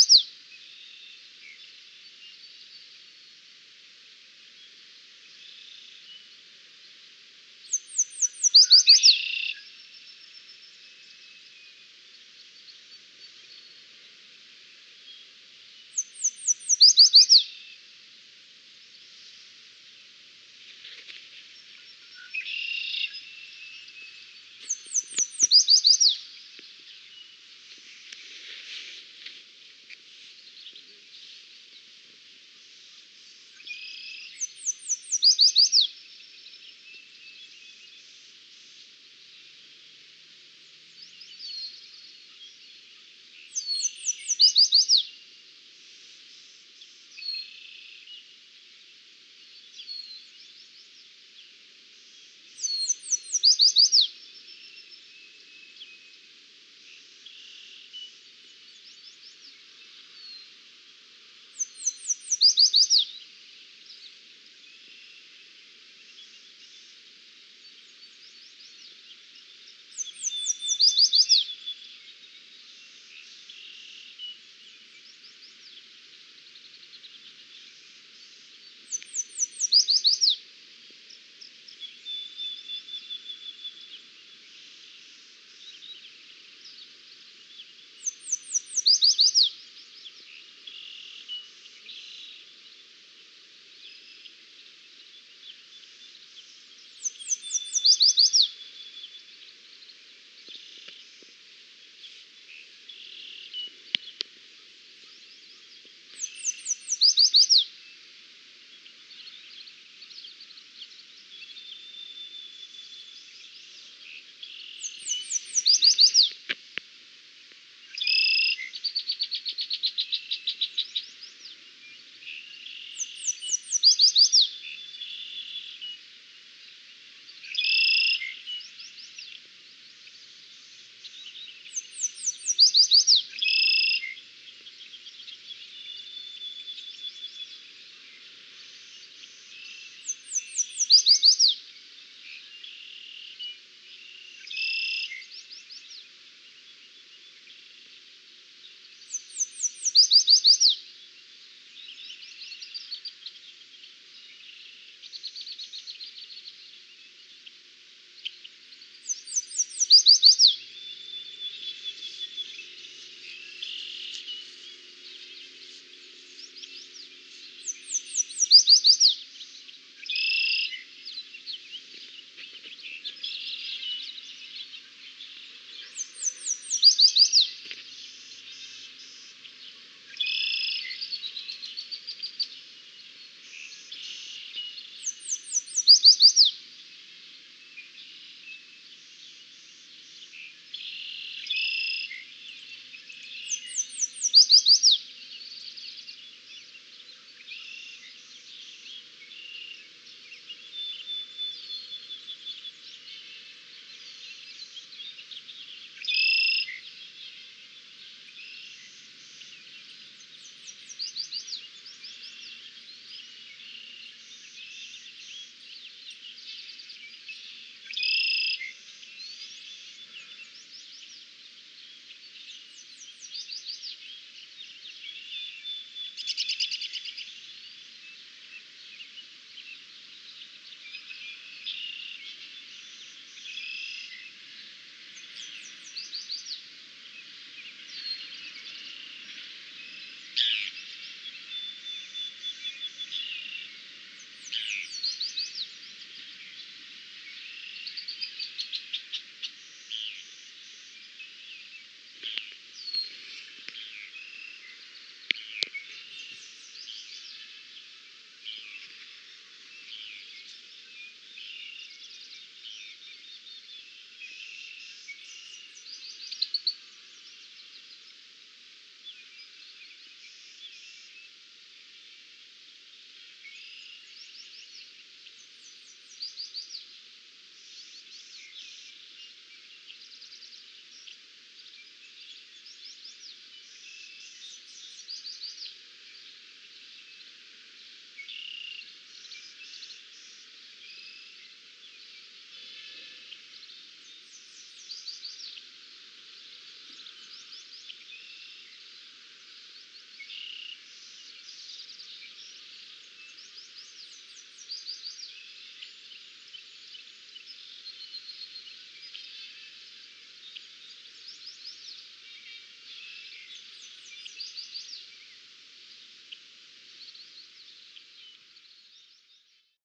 you